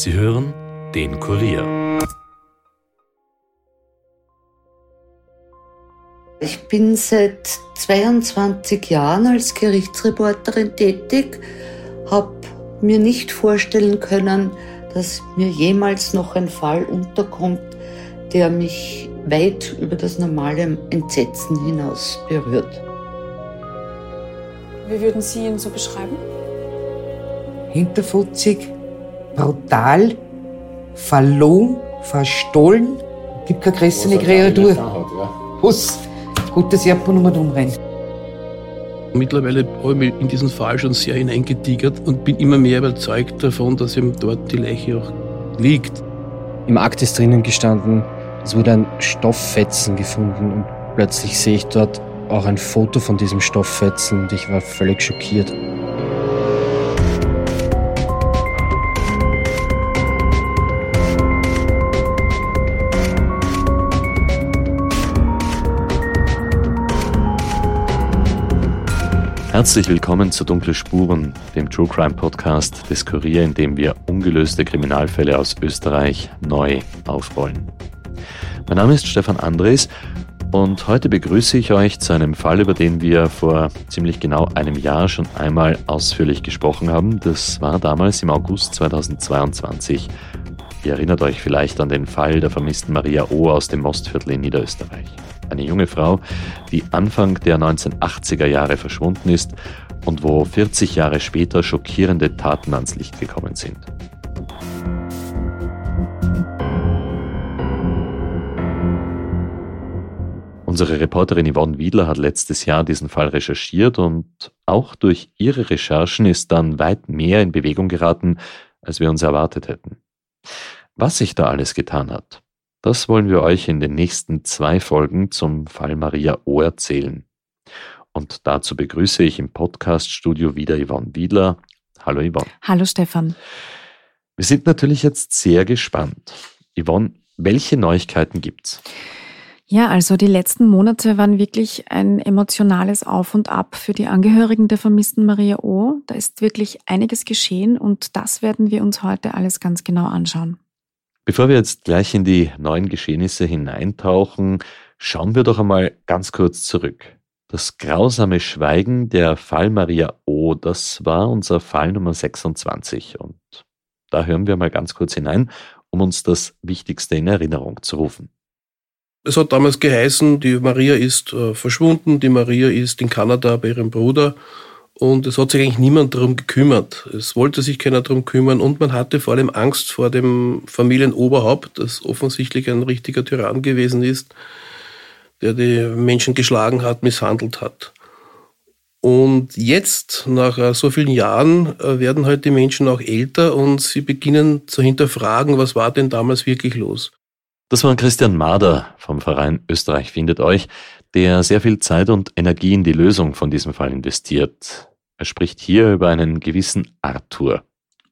Sie hören den Kurier. Ich bin seit 22 Jahren als Gerichtsreporterin tätig, habe mir nicht vorstellen können, dass mir jemals noch ein Fall unterkommt, der mich weit über das normale Entsetzen hinaus berührt. Wie würden Sie ihn so beschreiben? Hinterfutzig, brutal, verlogen, verstohlen. Gibt keine größere Kreatur. Was? Gut, dass ich ab und zu rumrenne. Mittlerweile habe ich mich in diesen Fall schon sehr hineingetigert und bin immer mehr überzeugt davon, dass eben dort die Leiche auch liegt. Im Akt ist drinnen gestanden, es wurde ein Stofffetzen gefunden und plötzlich sehe ich dort auch ein Foto von diesem Stofffetzen und ich war völlig schockiert. Herzlich willkommen zu Dunkle Spuren, dem True Crime Podcast des Kurier, in dem wir ungelöste Kriminalfälle aus Österreich neu aufrollen. Mein Name ist Stefan Andres und heute begrüße ich euch zu einem Fall, über den wir vor ziemlich genau einem Jahr schon einmal ausführlich gesprochen haben. Das war damals im August 2022. Ihr erinnert euch vielleicht an den Fall der vermissten Maria O. aus dem Mostviertel in Niederösterreich eine junge Frau, die Anfang der 1980er Jahre verschwunden ist und wo 40 Jahre später schockierende Taten ans Licht gekommen sind. Unsere Reporterin Yvonne Wiedler hat letztes Jahr diesen Fall recherchiert und auch durch ihre Recherchen ist dann weit mehr in Bewegung geraten, als wir uns erwartet hätten. Was sich da alles getan hat, das wollen wir euch in den nächsten zwei Folgen zum Fall Maria O erzählen. Und dazu begrüße ich im Podcast-Studio wieder Yvonne Wiedler. Hallo Yvonne. Hallo Stefan. Wir sind natürlich jetzt sehr gespannt. Yvonne, welche Neuigkeiten gibt's? Ja, also die letzten Monate waren wirklich ein emotionales Auf und Ab für die Angehörigen der vermissten Maria O. Da ist wirklich einiges geschehen und das werden wir uns heute alles ganz genau anschauen. Bevor wir jetzt gleich in die neuen Geschehnisse hineintauchen, schauen wir doch einmal ganz kurz zurück. Das grausame Schweigen der Fall Maria O, das war unser Fall Nummer 26 und da hören wir mal ganz kurz hinein, um uns das Wichtigste in Erinnerung zu rufen. Es hat damals geheißen, die Maria ist äh, verschwunden, die Maria ist in Kanada bei ihrem Bruder und es hat sich eigentlich niemand darum gekümmert. Es wollte sich keiner darum kümmern und man hatte vor allem Angst vor dem Familienoberhaupt, das offensichtlich ein richtiger Tyrann gewesen ist, der die Menschen geschlagen hat, misshandelt hat. Und jetzt, nach äh, so vielen Jahren, äh, werden halt die Menschen auch älter und sie beginnen zu hinterfragen, was war denn damals wirklich los. Das war Christian Mader vom Verein Österreich findet euch, der sehr viel Zeit und Energie in die Lösung von diesem Fall investiert. Er spricht hier über einen gewissen Arthur.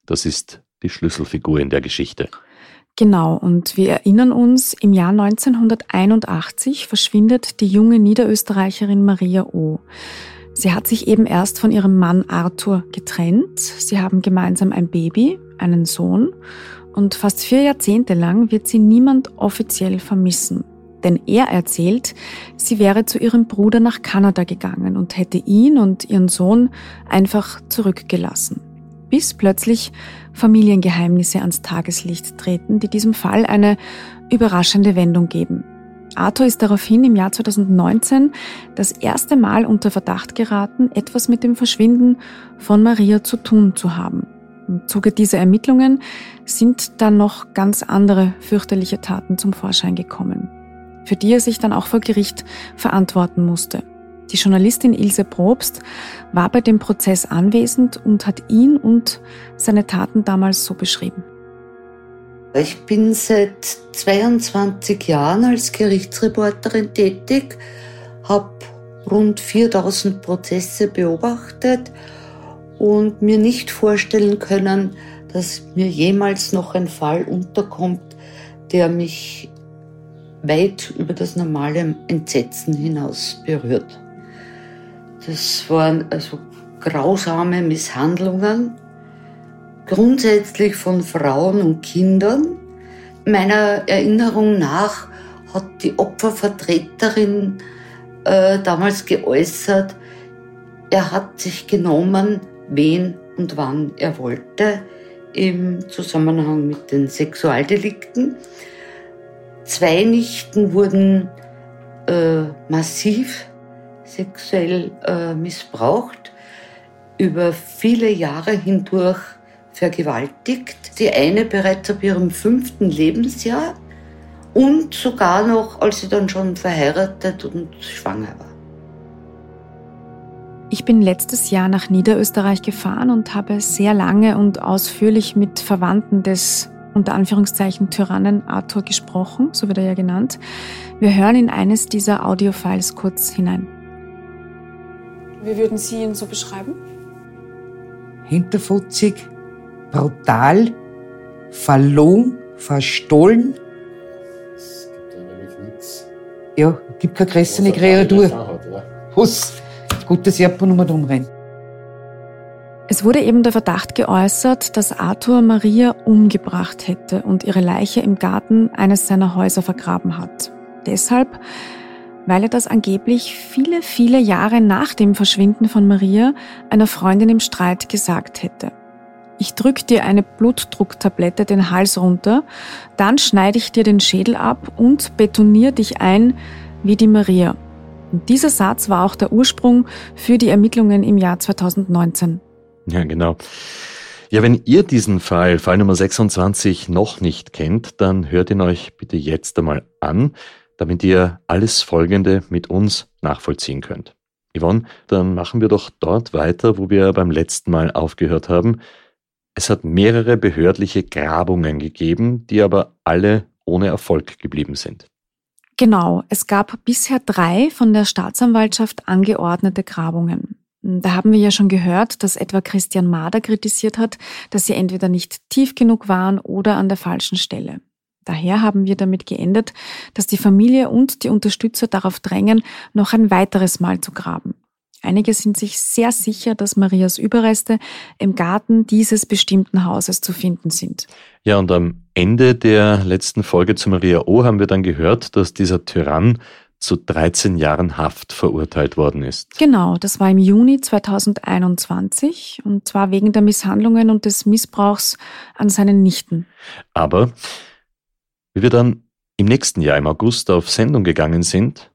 Das ist die Schlüsselfigur in der Geschichte. Genau, und wir erinnern uns, im Jahr 1981 verschwindet die junge Niederösterreicherin Maria O. Sie hat sich eben erst von ihrem Mann Arthur getrennt. Sie haben gemeinsam ein Baby, einen Sohn, und fast vier Jahrzehnte lang wird sie niemand offiziell vermissen denn er erzählt, sie wäre zu ihrem Bruder nach Kanada gegangen und hätte ihn und ihren Sohn einfach zurückgelassen. Bis plötzlich Familiengeheimnisse ans Tageslicht treten, die diesem Fall eine überraschende Wendung geben. Arthur ist daraufhin im Jahr 2019 das erste Mal unter Verdacht geraten, etwas mit dem Verschwinden von Maria zu tun zu haben. Im Zuge dieser Ermittlungen sind dann noch ganz andere fürchterliche Taten zum Vorschein gekommen für die er sich dann auch vor Gericht verantworten musste. Die Journalistin Ilse Probst war bei dem Prozess anwesend und hat ihn und seine Taten damals so beschrieben. Ich bin seit 22 Jahren als Gerichtsreporterin tätig, habe rund 4000 Prozesse beobachtet und mir nicht vorstellen können, dass mir jemals noch ein Fall unterkommt, der mich weit über das normale Entsetzen hinaus berührt. Das waren also grausame Misshandlungen, grundsätzlich von Frauen und Kindern. Meiner Erinnerung nach hat die Opfervertreterin äh, damals geäußert, er hat sich genommen, wen und wann er wollte im Zusammenhang mit den Sexualdelikten. Zwei Nichten wurden äh, massiv sexuell äh, missbraucht, über viele Jahre hindurch vergewaltigt. Die eine bereits ab ihrem fünften Lebensjahr und sogar noch, als sie dann schon verheiratet und schwanger war. Ich bin letztes Jahr nach Niederösterreich gefahren und habe sehr lange und ausführlich mit Verwandten des unter Anführungszeichen Tyrannen Arthur gesprochen, so wird er ja genannt. Wir hören in eines dieser Audiofiles kurz hinein. Wie würden Sie ihn so beschreiben? Hinterfutzig, brutal, verlogen, verstohlen. Es gibt ja nämlich nichts. Ja, gibt keine größere er Kreatur. Was? Gut, dass ich ab und. Es wurde eben der Verdacht geäußert, dass Arthur Maria umgebracht hätte und ihre Leiche im Garten eines seiner Häuser vergraben hat. Deshalb, weil er das angeblich viele, viele Jahre nach dem Verschwinden von Maria einer Freundin im Streit gesagt hätte. Ich drück dir eine Blutdrucktablette den Hals runter, dann schneide ich dir den Schädel ab und betonier dich ein wie die Maria. Und dieser Satz war auch der Ursprung für die Ermittlungen im Jahr 2019. Ja, genau. Ja, wenn ihr diesen Fall, Fall Nummer 26, noch nicht kennt, dann hört ihn euch bitte jetzt einmal an, damit ihr alles Folgende mit uns nachvollziehen könnt. Yvonne, dann machen wir doch dort weiter, wo wir beim letzten Mal aufgehört haben. Es hat mehrere behördliche Grabungen gegeben, die aber alle ohne Erfolg geblieben sind. Genau, es gab bisher drei von der Staatsanwaltschaft angeordnete Grabungen. Da haben wir ja schon gehört, dass etwa Christian Mader kritisiert hat, dass sie entweder nicht tief genug waren oder an der falschen Stelle. Daher haben wir damit geendet, dass die Familie und die Unterstützer darauf drängen, noch ein weiteres Mal zu graben. Einige sind sich sehr sicher, dass Marias Überreste im Garten dieses bestimmten Hauses zu finden sind. Ja, und am Ende der letzten Folge zu Maria O haben wir dann gehört, dass dieser Tyrann zu 13 Jahren Haft verurteilt worden ist. Genau, das war im Juni 2021 und zwar wegen der Misshandlungen und des Missbrauchs an seinen Nichten. Aber wie wir dann im nächsten Jahr im August auf Sendung gegangen sind,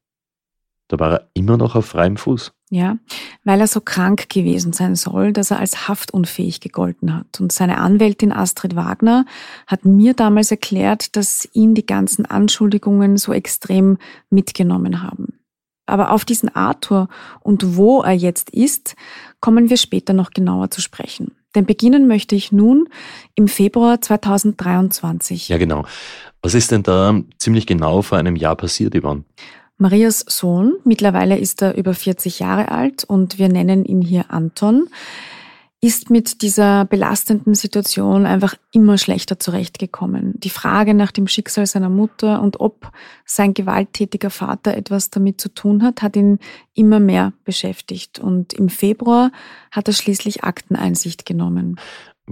da war er immer noch auf freiem Fuß. Ja, weil er so krank gewesen sein soll, dass er als haftunfähig gegolten hat. Und seine Anwältin Astrid Wagner hat mir damals erklärt, dass ihn die ganzen Anschuldigungen so extrem mitgenommen haben. Aber auf diesen Arthur und wo er jetzt ist, kommen wir später noch genauer zu sprechen. Denn beginnen möchte ich nun im Februar 2023. Ja, genau. Was ist denn da ziemlich genau vor einem Jahr passiert, Yvonne? Marias Sohn, mittlerweile ist er über 40 Jahre alt und wir nennen ihn hier Anton, ist mit dieser belastenden Situation einfach immer schlechter zurechtgekommen. Die Frage nach dem Schicksal seiner Mutter und ob sein gewalttätiger Vater etwas damit zu tun hat, hat ihn immer mehr beschäftigt. Und im Februar hat er schließlich Akteneinsicht genommen.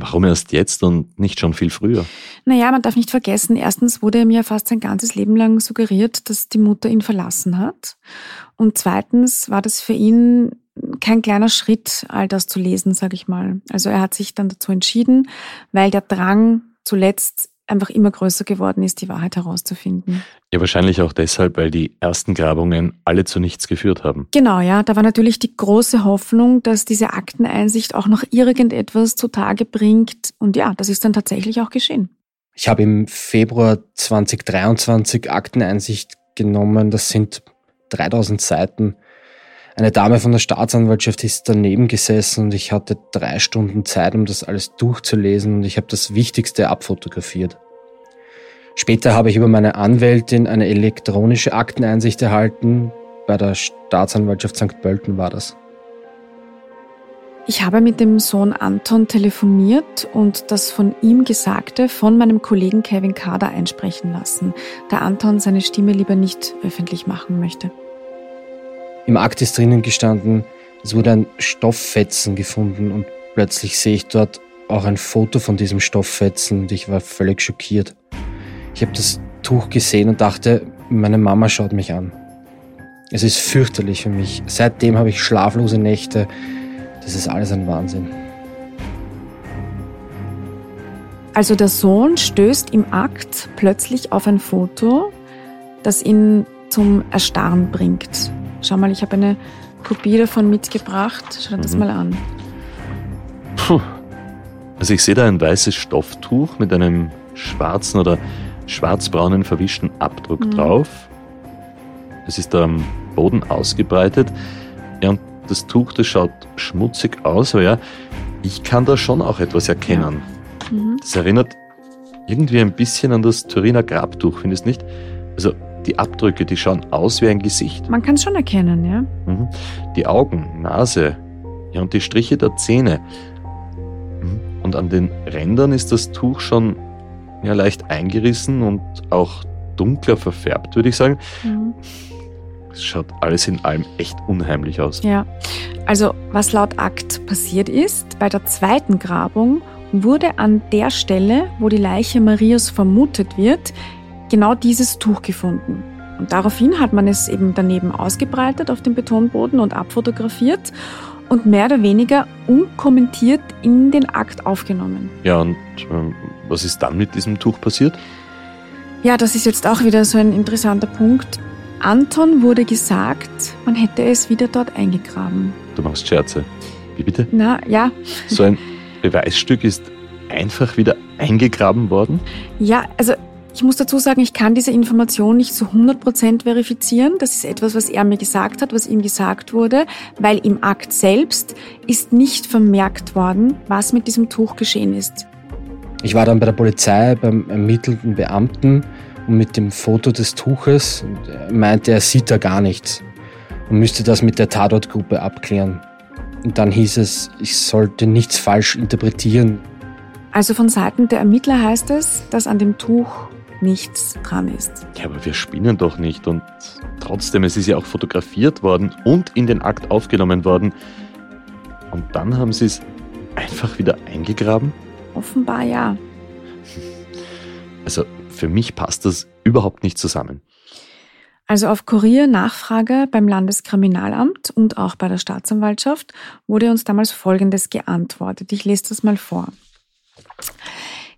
Warum erst jetzt und nicht schon viel früher? Naja, man darf nicht vergessen, erstens wurde ihm ja fast sein ganzes Leben lang suggeriert, dass die Mutter ihn verlassen hat. Und zweitens war das für ihn kein kleiner Schritt, all das zu lesen, sage ich mal. Also er hat sich dann dazu entschieden, weil der Drang zuletzt einfach immer größer geworden ist, die Wahrheit herauszufinden. Ja, wahrscheinlich auch deshalb, weil die ersten Grabungen alle zu nichts geführt haben. Genau, ja. Da war natürlich die große Hoffnung, dass diese Akteneinsicht auch noch irgendetwas zutage bringt. Und ja, das ist dann tatsächlich auch geschehen. Ich habe im Februar 2023 Akteneinsicht genommen. Das sind 3000 Seiten. Eine Dame von der Staatsanwaltschaft ist daneben gesessen und ich hatte drei Stunden Zeit, um das alles durchzulesen und ich habe das Wichtigste abfotografiert. Später habe ich über meine Anwältin eine elektronische Akteneinsicht erhalten. Bei der Staatsanwaltschaft St. Pölten war das. Ich habe mit dem Sohn Anton telefoniert und das von ihm Gesagte von meinem Kollegen Kevin Kader einsprechen lassen, da Anton seine Stimme lieber nicht öffentlich machen möchte. Im Akt ist drinnen gestanden, es wurde ein Stofffetzen gefunden und plötzlich sehe ich dort auch ein Foto von diesem Stofffetzen und ich war völlig schockiert. Ich habe das Tuch gesehen und dachte, meine Mama schaut mich an. Es ist fürchterlich für mich. Seitdem habe ich schlaflose Nächte. Das ist alles ein Wahnsinn. Also der Sohn stößt im Akt plötzlich auf ein Foto, das ihn zum Erstarren bringt. Schau mal, ich habe eine Kopie davon mitgebracht. Schau dir das Mhm. mal an. Puh. Also ich sehe da ein weißes Stofftuch mit einem schwarzen oder schwarzbraunen verwischten Abdruck Mhm. drauf. Es ist da am Boden ausgebreitet. Ja, und das Tuch, das schaut schmutzig aus, aber ja, ich kann da schon auch etwas erkennen. Mhm. Das erinnert irgendwie ein bisschen an das Turiner Grabtuch, findest du nicht? Also die Abdrücke, die schauen aus wie ein Gesicht. Man kann es schon erkennen, ja. Mhm. Die Augen, Nase, ja und die Striche der Zähne. Mhm. Und an den Rändern ist das Tuch schon ja, leicht eingerissen und auch dunkler verfärbt, würde ich sagen. Mhm. Es schaut alles in allem echt unheimlich aus. Ja, also was laut Akt passiert ist, bei der zweiten Grabung wurde an der Stelle, wo die Leiche Marias vermutet wird, genau dieses Tuch gefunden. Und daraufhin hat man es eben daneben ausgebreitet auf dem Betonboden und abfotografiert und mehr oder weniger unkommentiert in den Akt aufgenommen. Ja, und ähm, was ist dann mit diesem Tuch passiert? Ja, das ist jetzt auch wieder so ein interessanter Punkt. Anton wurde gesagt, man hätte es wieder dort eingegraben. Du machst Scherze. Wie bitte? Na ja, So ein Beweisstück ist einfach wieder eingegraben worden? Ja, also ich muss dazu sagen, ich kann diese Information nicht zu 100% verifizieren. Das ist etwas, was er mir gesagt hat, was ihm gesagt wurde, weil im Akt selbst ist nicht vermerkt worden, was mit diesem Tuch geschehen ist. Ich war dann bei der Polizei beim ermittelnden Beamten und mit dem Foto des Tuches er meinte, er sieht da gar nichts und müsste das mit der Tatortgruppe abklären. Und dann hieß es, ich sollte nichts falsch interpretieren. Also von Seiten der Ermittler heißt es, dass an dem Tuch nichts dran ist. Ja, aber wir spinnen doch nicht. Und trotzdem, es ist ja auch fotografiert worden und in den Akt aufgenommen worden. Und dann haben sie es einfach wieder eingegraben? Offenbar ja. Also für mich passt das überhaupt nicht zusammen. Also auf Kurier-Nachfrage beim Landeskriminalamt und auch bei der Staatsanwaltschaft wurde uns damals Folgendes geantwortet. Ich lese das mal vor.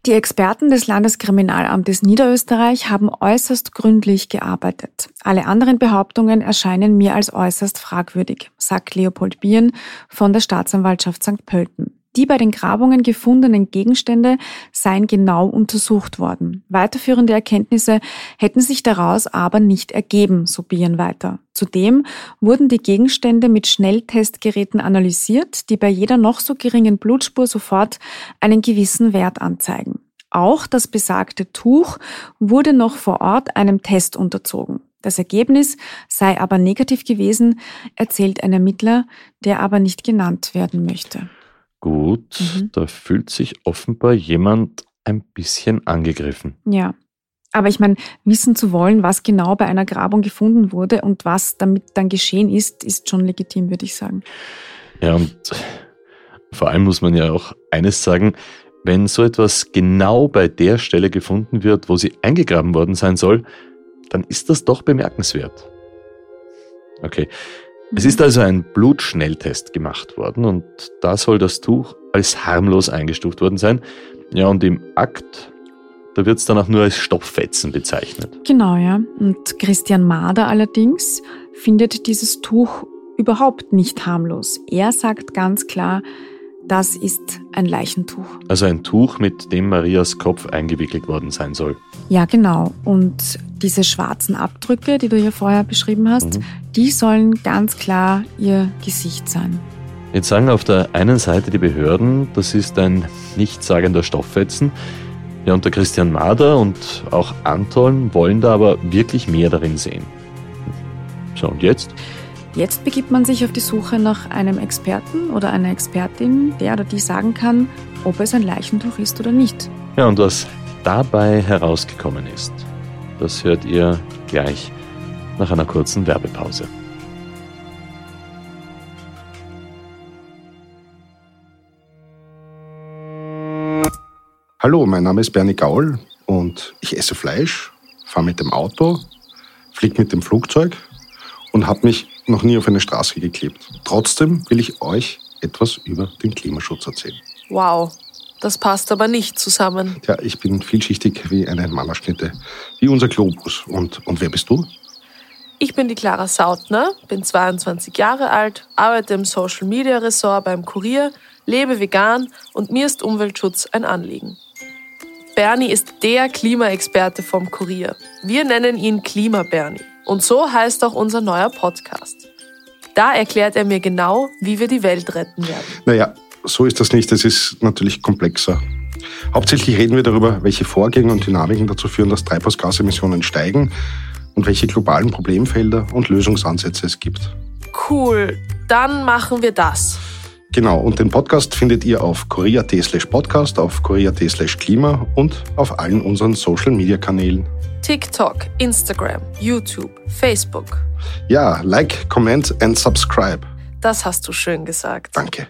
Die Experten des Landeskriminalamtes Niederösterreich haben äußerst gründlich gearbeitet. Alle anderen Behauptungen erscheinen mir als äußerst fragwürdig, sagt Leopold Bieren von der Staatsanwaltschaft St. Pölten. Die bei den Grabungen gefundenen Gegenstände seien genau untersucht worden. Weiterführende Erkenntnisse hätten sich daraus aber nicht ergeben, so Bieren weiter. Zudem wurden die Gegenstände mit Schnelltestgeräten analysiert, die bei jeder noch so geringen Blutspur sofort einen gewissen Wert anzeigen. Auch das besagte Tuch wurde noch vor Ort einem Test unterzogen. Das Ergebnis sei aber negativ gewesen, erzählt ein Ermittler, der aber nicht genannt werden möchte. Gut, Mhm. da fühlt sich offenbar jemand ein bisschen angegriffen. Ja. Aber ich meine, wissen zu wollen, was genau bei einer Grabung gefunden wurde und was damit dann geschehen ist, ist schon legitim, würde ich sagen. Ja, und vor allem muss man ja auch eines sagen, wenn so etwas genau bei der Stelle gefunden wird, wo sie eingegraben worden sein soll, dann ist das doch bemerkenswert. Okay, es ist also ein Blutschnelltest gemacht worden und da soll das Tuch als harmlos eingestuft worden sein. Ja, und im Akt, da wird es dann auch nur als Stofffetzen bezeichnet. Genau, ja. Und Christian Mader allerdings findet dieses Tuch überhaupt nicht harmlos. Er sagt ganz klar, das ist ein Leichentuch. Also ein Tuch, mit dem Marias Kopf eingewickelt worden sein soll. Ja, genau. Und diese schwarzen Abdrücke, die du hier vorher beschrieben hast, Mhm. die sollen ganz klar ihr Gesicht sein. Jetzt sagen auf der einen Seite die Behörden, das ist ein nichtssagender Stofffetzen. Ja, und der Christian Mader und auch Anton wollen da aber wirklich mehr darin sehen. So, und jetzt? Jetzt begibt man sich auf die Suche nach einem Experten oder einer Expertin, der oder die sagen kann, ob es ein Leichentuch ist oder nicht. Ja, und was dabei herausgekommen ist, das hört ihr gleich nach einer kurzen Werbepause. Hallo, mein Name ist Bernie Gaul und ich esse Fleisch, fahre mit dem Auto, fliege mit dem Flugzeug und habe mich noch nie auf eine Straße geklebt. Trotzdem will ich euch etwas über den Klimaschutz erzählen. Wow, das passt aber nicht zusammen. Ja, ich bin vielschichtig wie eine Mannerschnitte, wie unser Globus. Und, und wer bist du? Ich bin die Clara Sautner, bin 22 Jahre alt, arbeite im Social Media Ressort beim Kurier, lebe vegan und mir ist Umweltschutz ein Anliegen. Bernie ist der Klimaexperte vom Kurier. Wir nennen ihn Klima Bernie. Und so heißt auch unser neuer Podcast. Da erklärt er mir genau, wie wir die Welt retten werden. Naja, so ist das nicht. Es ist natürlich komplexer. Hauptsächlich reden wir darüber, welche Vorgänge und Dynamiken dazu führen, dass Treibhausgasemissionen steigen und welche globalen Problemfelder und Lösungsansätze es gibt. Cool, dann machen wir das. Genau, und den Podcast findet ihr auf korea.at slash podcast, auf korea.at slash klima und auf allen unseren Social-Media-Kanälen. TikTok, Instagram, YouTube, Facebook. Ja, like, comment and subscribe. Das hast du schön gesagt. Danke.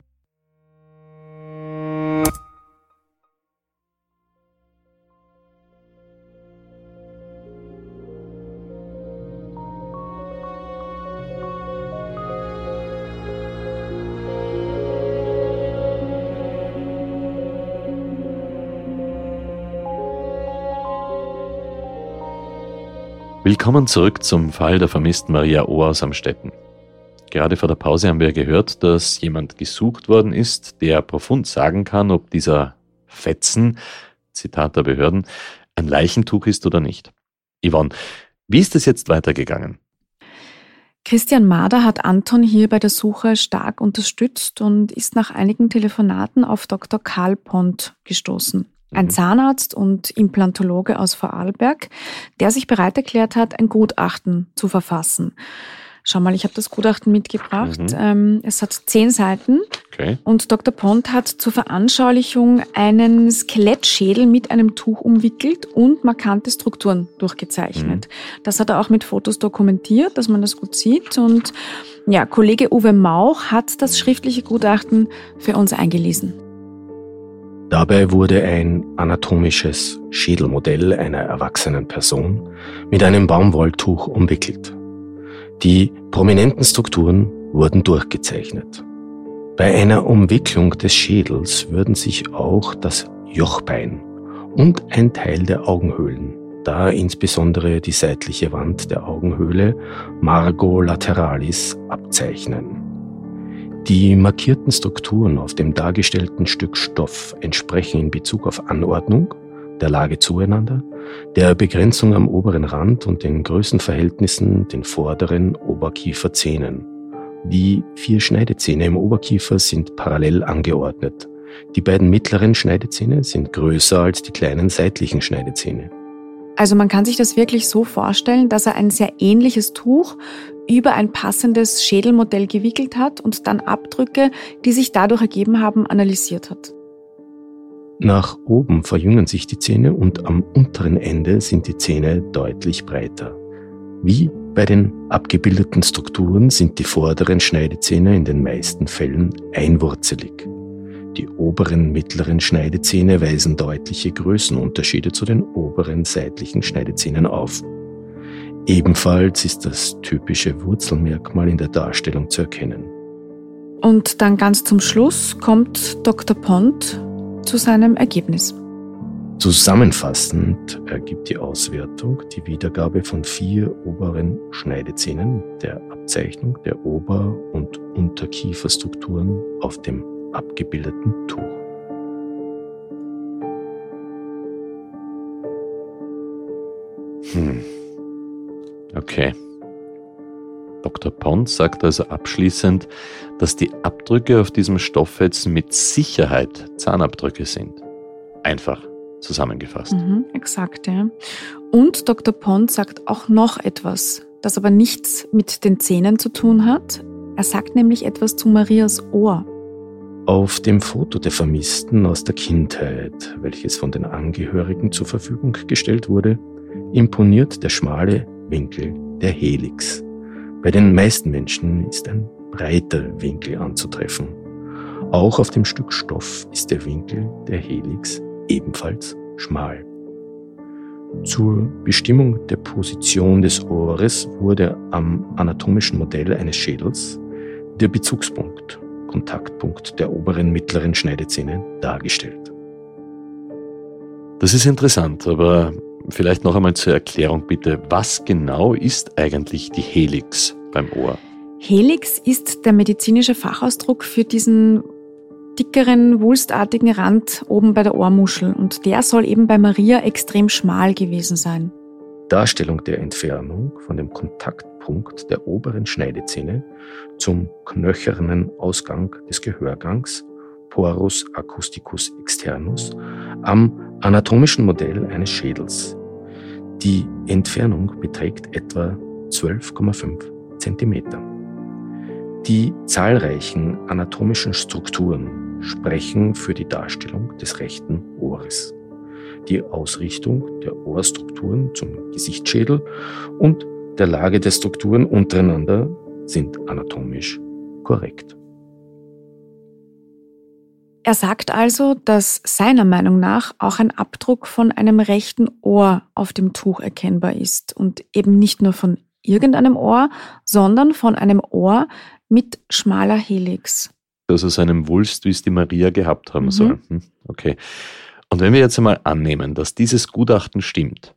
Willkommen zurück zum Fall der vermissten Maria O. aus Amstetten. Gerade vor der Pause haben wir gehört, dass jemand gesucht worden ist, der profund sagen kann, ob dieser Fetzen, Zitat der Behörden, ein Leichentuch ist oder nicht. Yvonne, wie ist es jetzt weitergegangen? Christian Mader hat Anton hier bei der Suche stark unterstützt und ist nach einigen Telefonaten auf Dr. Karl Pont gestoßen ein mhm. Zahnarzt und Implantologe aus Vorarlberg, der sich bereit erklärt hat, ein Gutachten zu verfassen. Schau mal, ich habe das Gutachten mitgebracht. Mhm. Ähm, es hat zehn Seiten okay. und Dr. Pont hat zur Veranschaulichung einen Skelettschädel mit einem Tuch umwickelt und markante Strukturen durchgezeichnet. Mhm. Das hat er auch mit Fotos dokumentiert, dass man das gut sieht. Und ja, Kollege Uwe Mauch hat das schriftliche Gutachten für uns eingelesen. Dabei wurde ein anatomisches Schädelmodell einer erwachsenen Person mit einem Baumwolltuch umwickelt. Die prominenten Strukturen wurden durchgezeichnet. Bei einer Umwicklung des Schädels würden sich auch das Jochbein und ein Teil der Augenhöhlen, da insbesondere die seitliche Wand der Augenhöhle Margo lateralis abzeichnen. Die markierten Strukturen auf dem dargestellten Stück Stoff entsprechen in Bezug auf Anordnung, der Lage zueinander, der Begrenzung am oberen Rand und den Größenverhältnissen den vorderen Oberkieferzähnen. Die vier Schneidezähne im Oberkiefer sind parallel angeordnet. Die beiden mittleren Schneidezähne sind größer als die kleinen seitlichen Schneidezähne. Also man kann sich das wirklich so vorstellen, dass er ein sehr ähnliches Tuch über ein passendes Schädelmodell gewickelt hat und dann Abdrücke, die sich dadurch ergeben haben, analysiert hat. Nach oben verjüngen sich die Zähne und am unteren Ende sind die Zähne deutlich breiter. Wie bei den abgebildeten Strukturen sind die vorderen Schneidezähne in den meisten Fällen einwurzelig. Die oberen mittleren Schneidezähne weisen deutliche Größenunterschiede zu den oberen seitlichen Schneidezähnen auf. Ebenfalls ist das typische Wurzelmerkmal in der Darstellung zu erkennen. Und dann ganz zum Schluss kommt Dr. Pont zu seinem Ergebnis. Zusammenfassend ergibt die Auswertung die Wiedergabe von vier oberen Schneidezähnen der Abzeichnung der Ober- und Unterkieferstrukturen auf dem abgebildeten Tuch. Okay. Dr. Pons sagt also abschließend, dass die Abdrücke auf diesem Stofffetzen mit Sicherheit Zahnabdrücke sind. Einfach zusammengefasst. Mhm, exakt, ja. Und Dr. Pons sagt auch noch etwas, das aber nichts mit den Zähnen zu tun hat. Er sagt nämlich etwas zu Marias Ohr. Auf dem Foto der Vermissten aus der Kindheit, welches von den Angehörigen zur Verfügung gestellt wurde, imponiert der schmale Winkel der Helix. Bei den meisten Menschen ist ein breiter Winkel anzutreffen. Auch auf dem Stück Stoff ist der Winkel der Helix ebenfalls schmal. Zur Bestimmung der Position des Ohres wurde am anatomischen Modell eines Schädels der Bezugspunkt, Kontaktpunkt der oberen mittleren Schneidezähne dargestellt. Das ist interessant, aber vielleicht noch einmal zur Erklärung bitte. Was genau ist eigentlich die Helix beim Ohr? Helix ist der medizinische Fachausdruck für diesen dickeren, wulstartigen Rand oben bei der Ohrmuschel und der soll eben bei Maria extrem schmal gewesen sein. Darstellung der Entfernung von dem Kontaktpunkt der oberen Schneidezähne zum knöchernen Ausgang des Gehörgangs Porus acousticus externus am anatomischen Modell eines Schädels. Die Entfernung beträgt etwa 12,5 Zentimeter. Die zahlreichen anatomischen Strukturen sprechen für die Darstellung des rechten Ohres. Die Ausrichtung der Ohrstrukturen zum Gesichtsschädel und der Lage der Strukturen untereinander sind anatomisch korrekt. Er sagt also, dass seiner Meinung nach auch ein Abdruck von einem rechten Ohr auf dem Tuch erkennbar ist und eben nicht nur von irgendeinem Ohr, sondern von einem Ohr mit schmaler Helix. Also seinem Wulst, wie es die Maria gehabt haben mhm. soll. Hm, okay. Und wenn wir jetzt einmal annehmen, dass dieses Gutachten stimmt,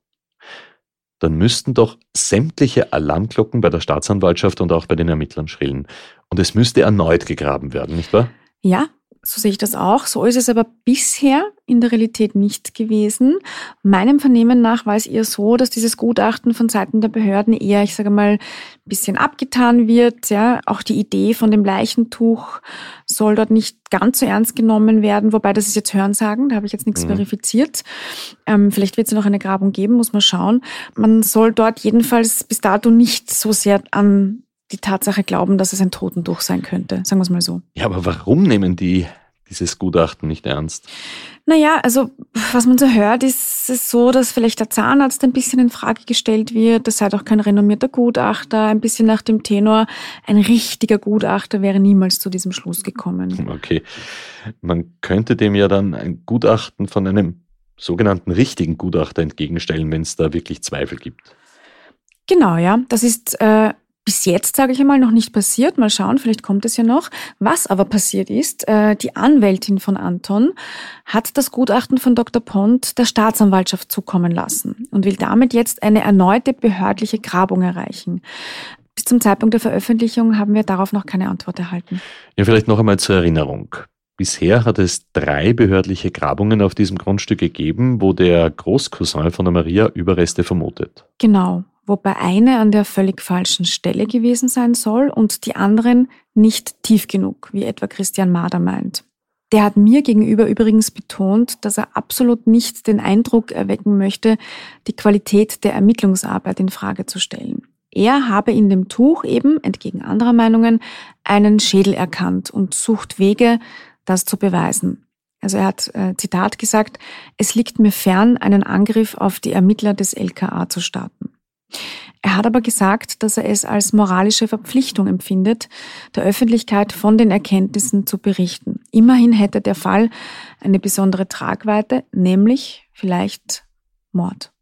dann müssten doch sämtliche Alarmglocken bei der Staatsanwaltschaft und auch bei den Ermittlern schrillen. Und es müsste erneut gegraben werden, nicht wahr? Ja, so sehe ich das auch. So ist es aber bisher in der Realität nicht gewesen. Meinem Vernehmen nach war es eher so, dass dieses Gutachten von Seiten der Behörden eher, ich sage mal, ein bisschen abgetan wird. Ja, auch die Idee von dem Leichentuch soll dort nicht ganz so ernst genommen werden, wobei das ist jetzt Hörensagen, da habe ich jetzt nichts mhm. verifiziert. Ähm, vielleicht wird es noch eine Grabung geben, muss man schauen. Man soll dort jedenfalls bis dato nicht so sehr an die Tatsache glauben, dass es ein Totentuch sein könnte. Sagen wir es mal so. Ja, aber warum nehmen die dieses Gutachten nicht ernst? Naja, also was man so hört, ist es so, dass vielleicht der Zahnarzt ein bisschen in Frage gestellt wird. Das sei doch kein renommierter Gutachter. Ein bisschen nach dem Tenor, ein richtiger Gutachter wäre niemals zu diesem Schluss gekommen. Okay. Man könnte dem ja dann ein Gutachten von einem sogenannten richtigen Gutachter entgegenstellen, wenn es da wirklich Zweifel gibt. Genau, ja. Das ist äh, bis jetzt, sage ich einmal, noch nicht passiert. Mal schauen, vielleicht kommt es ja noch. Was aber passiert ist, äh, die Anwältin von Anton hat das Gutachten von Dr. Pont der Staatsanwaltschaft zukommen lassen und will damit jetzt eine erneute behördliche Grabung erreichen. Bis zum Zeitpunkt der Veröffentlichung haben wir darauf noch keine Antwort erhalten. Ja, vielleicht noch einmal zur Erinnerung. Bisher hat es drei behördliche Grabungen auf diesem Grundstück gegeben, wo der Großcousin von der Maria Überreste vermutet. Genau wobei eine an der völlig falschen Stelle gewesen sein soll und die anderen nicht tief genug, wie etwa Christian Mader meint. Der hat mir gegenüber übrigens betont, dass er absolut nicht den Eindruck erwecken möchte, die Qualität der Ermittlungsarbeit in Frage zu stellen. Er habe in dem Tuch eben, entgegen anderer Meinungen, einen Schädel erkannt und sucht Wege, das zu beweisen. Also er hat, äh, Zitat gesagt, es liegt mir fern, einen Angriff auf die Ermittler des LKA zu starten. Er hat aber gesagt, dass er es als moralische Verpflichtung empfindet, der Öffentlichkeit von den Erkenntnissen zu berichten. Immerhin hätte der Fall eine besondere Tragweite, nämlich vielleicht Mord.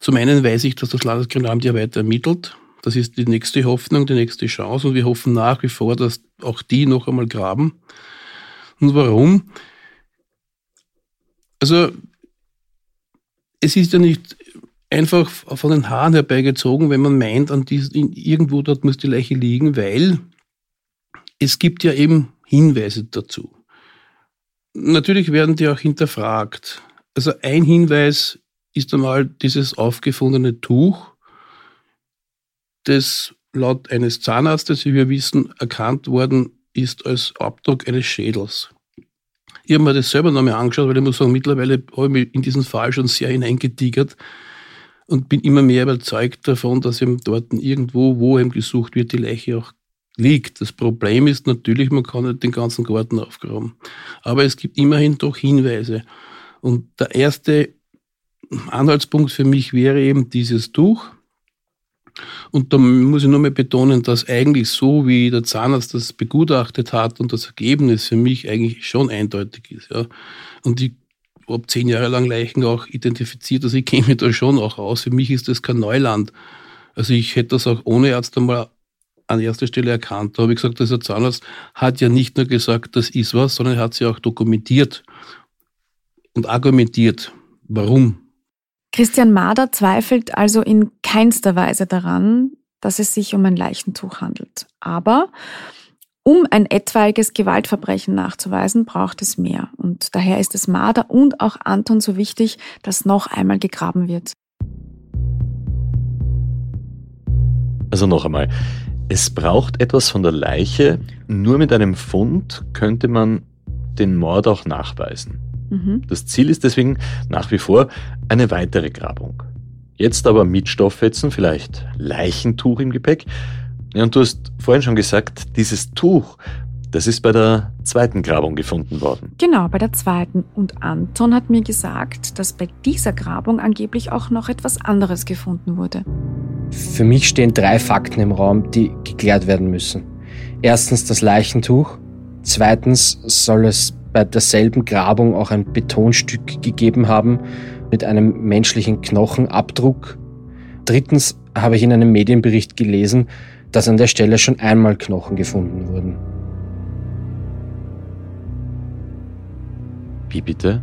Zum einen weiß ich, dass das Landeskriminalamt ja weiter ermittelt. Das ist die nächste Hoffnung, die nächste Chance und wir hoffen nach wie vor, dass auch die noch einmal graben. Und warum? Also es ist ja nicht einfach von den Haaren herbeigezogen, wenn man meint, an diesen, irgendwo dort muss die Leiche liegen, weil es gibt ja eben Hinweise dazu. Natürlich werden die auch hinterfragt. Also ein Hinweis ist einmal dieses aufgefundene Tuch, das laut eines Zahnarztes, wie wir wissen, erkannt worden ist als Abdruck eines Schädels. Ich habe mir das selber nochmal angeschaut, weil ich muss sagen, mittlerweile habe ich mich in diesen Fall schon sehr hineingetigert und bin immer mehr überzeugt davon, dass eben dort irgendwo, wo eben gesucht wird, die Leiche auch liegt. Das Problem ist natürlich, man kann nicht den ganzen Garten aufgraben. Aber es gibt immerhin doch Hinweise. Und der erste Anhaltspunkt für mich wäre eben dieses Tuch. Und da muss ich nur mal betonen, dass eigentlich so, wie der Zahnarzt das begutachtet hat und das Ergebnis für mich eigentlich schon eindeutig ist. Ja. Und ich habe zehn Jahre lang Leichen auch identifiziert, also ich kenne mich da schon auch aus. Für mich ist das kein Neuland. Also ich hätte das auch ohne Arzt einmal an erster Stelle erkannt. Da habe ich gesagt, dieser Zahnarzt hat ja nicht nur gesagt, das ist was, sondern er hat sie auch dokumentiert und argumentiert. Warum? Christian Mader zweifelt also in keinster Weise daran, dass es sich um ein Leichentuch handelt. Aber um ein etwaiges Gewaltverbrechen nachzuweisen, braucht es mehr. Und daher ist es Marder und auch Anton so wichtig, dass noch einmal gegraben wird. Also noch einmal, es braucht etwas von der Leiche. Nur mit einem Fund könnte man den Mord auch nachweisen. Mhm. Das Ziel ist deswegen nach wie vor eine weitere Grabung. Jetzt aber mit Stofffetzen, vielleicht Leichentuch im Gepäck, ja, und du hast vorhin schon gesagt, dieses Tuch, das ist bei der zweiten Grabung gefunden worden. Genau, bei der zweiten. Und Anton hat mir gesagt, dass bei dieser Grabung angeblich auch noch etwas anderes gefunden wurde. Für mich stehen drei Fakten im Raum, die geklärt werden müssen. Erstens das Leichentuch. Zweitens soll es bei derselben Grabung auch ein Betonstück gegeben haben mit einem menschlichen Knochenabdruck. Drittens habe ich in einem Medienbericht gelesen, dass an der Stelle schon einmal Knochen gefunden wurden. Wie bitte?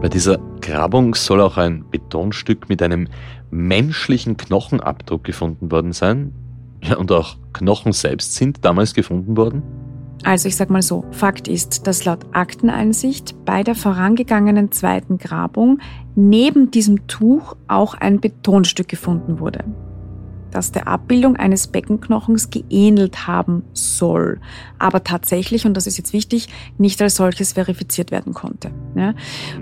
Bei dieser Grabung soll auch ein Betonstück mit einem menschlichen Knochenabdruck gefunden worden sein? Ja, und auch Knochen selbst sind damals gefunden worden? Also ich sag mal so, Fakt ist, dass laut Akteneinsicht bei der vorangegangenen zweiten Grabung neben diesem Tuch auch ein Betonstück gefunden wurde das der Abbildung eines Beckenknochens geähnelt haben soll, aber tatsächlich, und das ist jetzt wichtig, nicht als solches verifiziert werden konnte.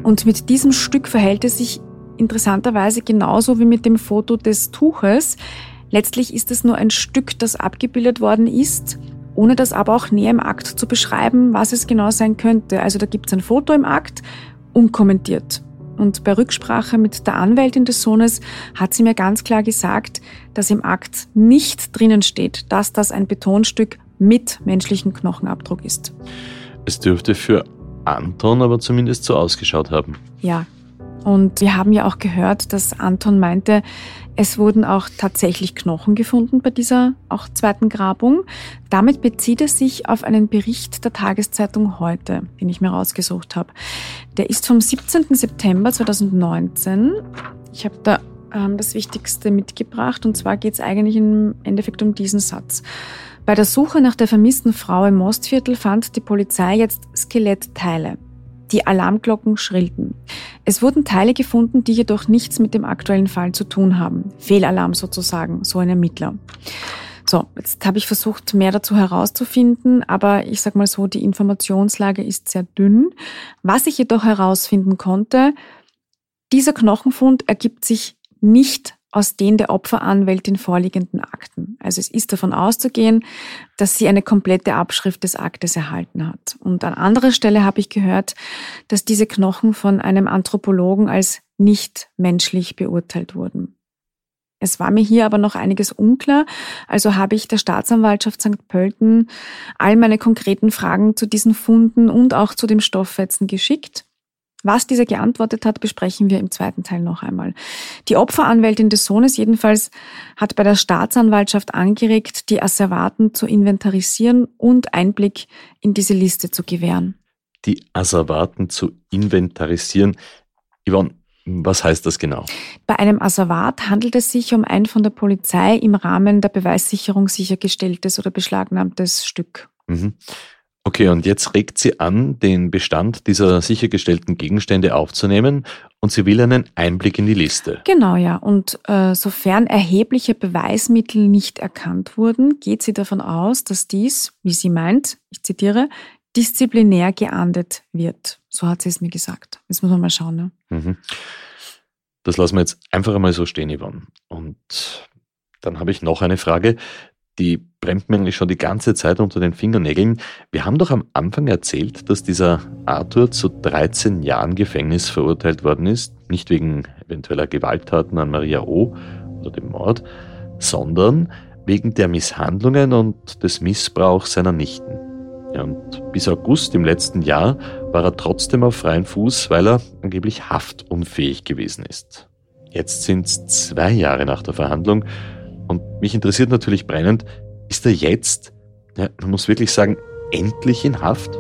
Und mit diesem Stück verhält es sich interessanterweise genauso wie mit dem Foto des Tuches. Letztlich ist es nur ein Stück, das abgebildet worden ist, ohne das aber auch näher im Akt zu beschreiben, was es genau sein könnte. Also da gibt es ein Foto im Akt, unkommentiert. Und bei Rücksprache mit der Anwältin des Sohnes hat sie mir ganz klar gesagt, dass im Akt nicht drinnen steht, dass das ein Betonstück mit menschlichem Knochenabdruck ist. Es dürfte für Anton aber zumindest so ausgeschaut haben. Ja. Und wir haben ja auch gehört, dass Anton meinte, es wurden auch tatsächlich Knochen gefunden bei dieser auch zweiten Grabung. Damit bezieht es sich auf einen Bericht der Tageszeitung heute, den ich mir rausgesucht habe. Der ist vom 17. September 2019. Ich habe da ähm, das Wichtigste mitgebracht und zwar geht es eigentlich im Endeffekt um diesen Satz. Bei der Suche nach der vermissten Frau im Mostviertel fand die Polizei jetzt Skelettteile. Die Alarmglocken schrillten. Es wurden Teile gefunden, die jedoch nichts mit dem aktuellen Fall zu tun haben. Fehlalarm sozusagen, so ein Ermittler. So, jetzt habe ich versucht, mehr dazu herauszufinden, aber ich sage mal so, die Informationslage ist sehr dünn. Was ich jedoch herausfinden konnte, dieser Knochenfund ergibt sich nicht aus den der Opferanwältin vorliegenden Akten. Also es ist davon auszugehen, dass sie eine komplette Abschrift des Aktes erhalten hat. Und an anderer Stelle habe ich gehört, dass diese Knochen von einem Anthropologen als nicht menschlich beurteilt wurden. Es war mir hier aber noch einiges unklar, also habe ich der Staatsanwaltschaft St. Pölten all meine konkreten Fragen zu diesen Funden und auch zu dem Stofffetzen geschickt. Was dieser geantwortet hat, besprechen wir im zweiten Teil noch einmal. Die Opferanwältin des Sohnes jedenfalls hat bei der Staatsanwaltschaft angeregt, die Asservaten zu inventarisieren und Einblick in diese Liste zu gewähren. Die Asservaten zu inventarisieren. Yvonne, was heißt das genau? Bei einem Asservat handelt es sich um ein von der Polizei im Rahmen der Beweissicherung sichergestelltes oder beschlagnahmtes Stück. Mhm. Okay, und jetzt regt sie an, den Bestand dieser sichergestellten Gegenstände aufzunehmen und sie will einen Einblick in die Liste. Genau, ja. Und äh, sofern erhebliche Beweismittel nicht erkannt wurden, geht sie davon aus, dass dies, wie sie meint, ich zitiere, disziplinär geahndet wird. So hat sie es mir gesagt. Jetzt muss man mal schauen. Ne? Mhm. Das lassen wir jetzt einfach einmal so stehen, Yvonne. Und dann habe ich noch eine Frage die brennt mir eigentlich schon die ganze Zeit unter den Fingernägeln. Wir haben doch am Anfang erzählt, dass dieser Arthur zu 13 Jahren Gefängnis verurteilt worden ist, nicht wegen eventueller Gewalttaten an Maria O. oder dem Mord, sondern wegen der Misshandlungen und des Missbrauchs seiner Nichten. Und bis August im letzten Jahr war er trotzdem auf freiem Fuß, weil er angeblich haftunfähig gewesen ist. Jetzt sind es zwei Jahre nach der Verhandlung und mich interessiert natürlich brennend, ist er jetzt, ja, man muss wirklich sagen, endlich in Haft?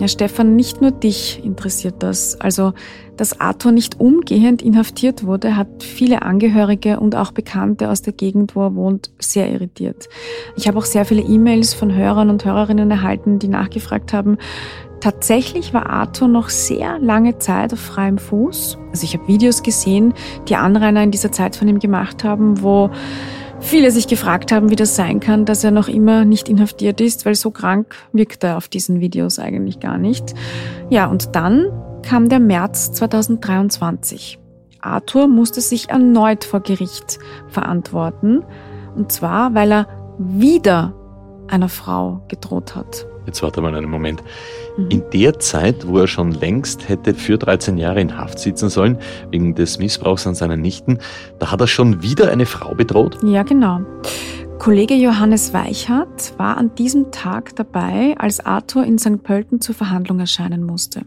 Ja, Stefan, nicht nur dich interessiert das. Also, dass Arthur nicht umgehend inhaftiert wurde, hat viele Angehörige und auch Bekannte aus der Gegend, wo er wohnt, sehr irritiert. Ich habe auch sehr viele E-Mails von Hörern und Hörerinnen erhalten, die nachgefragt haben, Tatsächlich war Arthur noch sehr lange Zeit auf freiem Fuß. Also ich habe Videos gesehen, die Anrainer in dieser Zeit von ihm gemacht haben, wo viele sich gefragt haben, wie das sein kann, dass er noch immer nicht inhaftiert ist, weil so krank wirkt er auf diesen Videos eigentlich gar nicht. Ja, und dann kam der März 2023. Arthur musste sich erneut vor Gericht verantworten. Und zwar, weil er wieder einer Frau gedroht hat. Jetzt warte mal einen Moment. In der Zeit, wo er schon längst hätte für 13 Jahre in Haft sitzen sollen, wegen des Missbrauchs an seinen Nichten, da hat er schon wieder eine Frau bedroht? Ja, genau. Kollege Johannes Weichert war an diesem Tag dabei, als Arthur in St. Pölten zur Verhandlung erscheinen musste.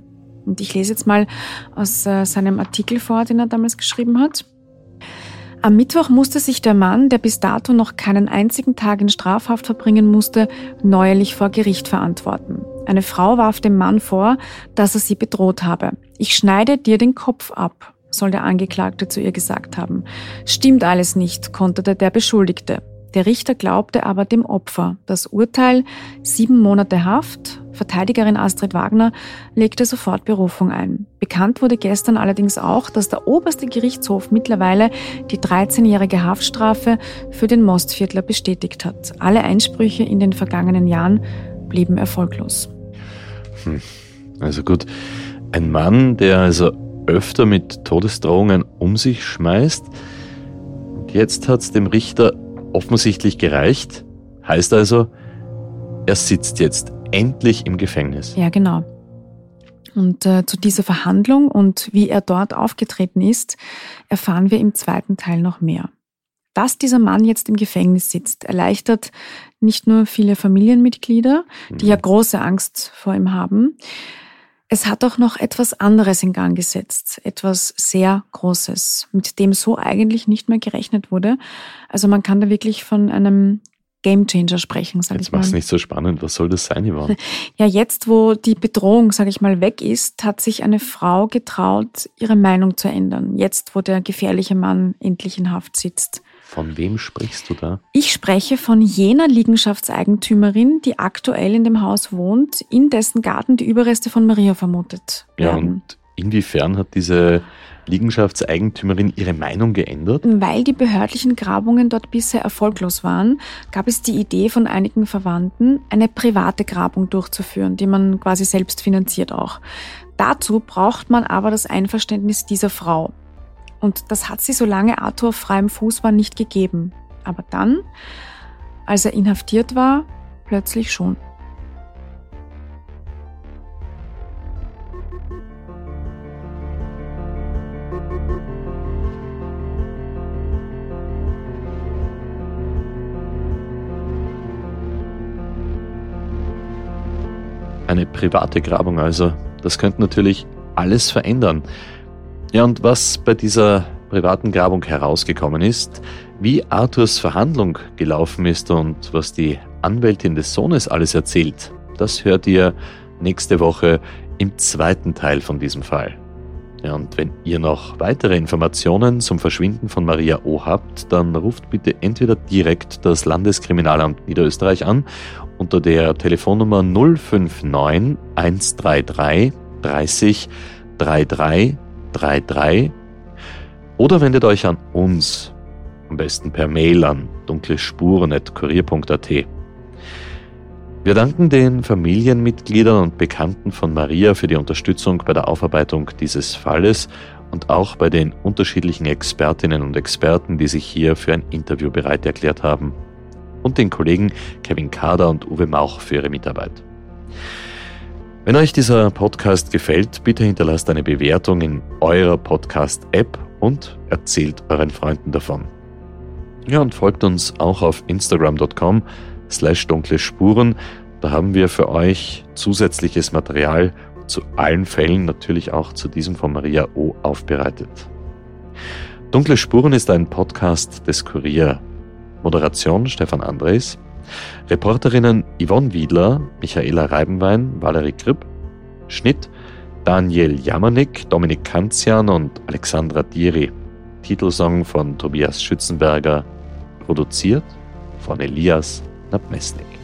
Und ich lese jetzt mal aus äh, seinem Artikel vor, den er damals geschrieben hat. Am Mittwoch musste sich der Mann, der bis dato noch keinen einzigen Tag in Strafhaft verbringen musste, neuerlich vor Gericht verantworten. Eine Frau warf dem Mann vor, dass er sie bedroht habe. Ich schneide dir den Kopf ab, soll der Angeklagte zu ihr gesagt haben. Stimmt alles nicht, konterte der Beschuldigte. Der Richter glaubte aber dem Opfer. Das Urteil sieben Monate Haft. Verteidigerin Astrid Wagner legte sofort Berufung ein. Bekannt wurde gestern allerdings auch, dass der oberste Gerichtshof mittlerweile die 13-jährige Haftstrafe für den Mostviertler bestätigt hat. Alle Einsprüche in den vergangenen Jahren blieben erfolglos. Hm. Also gut, ein Mann, der also öfter mit Todesdrohungen um sich schmeißt, und jetzt hat es dem Richter offensichtlich gereicht. Heißt also, er sitzt jetzt endlich im Gefängnis. Ja, genau. Und äh, zu dieser Verhandlung und wie er dort aufgetreten ist, erfahren wir im zweiten Teil noch mehr. Dass dieser Mann jetzt im Gefängnis sitzt, erleichtert nicht nur viele Familienmitglieder, die mhm. ja große Angst vor ihm haben. Es hat auch noch etwas anderes in Gang gesetzt, etwas sehr Großes, mit dem so eigentlich nicht mehr gerechnet wurde. Also man kann da wirklich von einem Gamechanger sprechen, sage ich mal. Jetzt nicht so spannend. Was soll das sein, Yvonne? Ja, jetzt, wo die Bedrohung, sage ich mal, weg ist, hat sich eine Frau getraut, ihre Meinung zu ändern. Jetzt, wo der gefährliche Mann endlich in Haft sitzt. Von wem sprichst du da? Ich spreche von jener Liegenschaftseigentümerin, die aktuell in dem Haus wohnt, in dessen Garten die Überreste von Maria vermutet werden. Ja, und inwiefern hat diese Liegenschaftseigentümerin ihre Meinung geändert? Weil die behördlichen Grabungen dort bisher erfolglos waren, gab es die Idee von einigen Verwandten, eine private Grabung durchzuführen, die man quasi selbst finanziert auch. Dazu braucht man aber das Einverständnis dieser Frau. Und das hat sie, solange Arthur freiem Fuß war, nicht gegeben. Aber dann, als er inhaftiert war, plötzlich schon. Eine private Grabung also. Das könnte natürlich alles verändern. Ja, und was bei dieser privaten Grabung herausgekommen ist, wie Arthurs Verhandlung gelaufen ist und was die Anwältin des Sohnes alles erzählt, das hört ihr nächste Woche im zweiten Teil von diesem Fall. Ja, und wenn ihr noch weitere Informationen zum Verschwinden von Maria O habt, dann ruft bitte entweder direkt das Landeskriminalamt Niederösterreich an unter der Telefonnummer 059 133 30 33 33 oder wendet euch an uns, am besten per Mail an dunklespuren.kurier.at. Wir danken den Familienmitgliedern und Bekannten von Maria für die Unterstützung bei der Aufarbeitung dieses Falles und auch bei den unterschiedlichen Expertinnen und Experten, die sich hier für ein Interview bereit erklärt haben. Und den Kollegen Kevin Kader und Uwe Mauch für ihre Mitarbeit. Wenn euch dieser Podcast gefällt, bitte hinterlasst eine Bewertung in eurer Podcast-App und erzählt euren Freunden davon. Ja, und folgt uns auch auf instagram.com slash dunkle Spuren. Da haben wir für euch zusätzliches Material zu allen Fällen, natürlich auch zu diesem von Maria O. aufbereitet. Dunkle Spuren ist ein Podcast des Kurier. Moderation Stefan Andres. Reporterinnen Yvonne Wiedler, Michaela Reibenwein, Valerie Kripp. Schnitt Daniel Jamanik, Dominik Kanzian und Alexandra Diri. Titelsong von Tobias Schützenberger. Produziert von Elias Nabmesnik.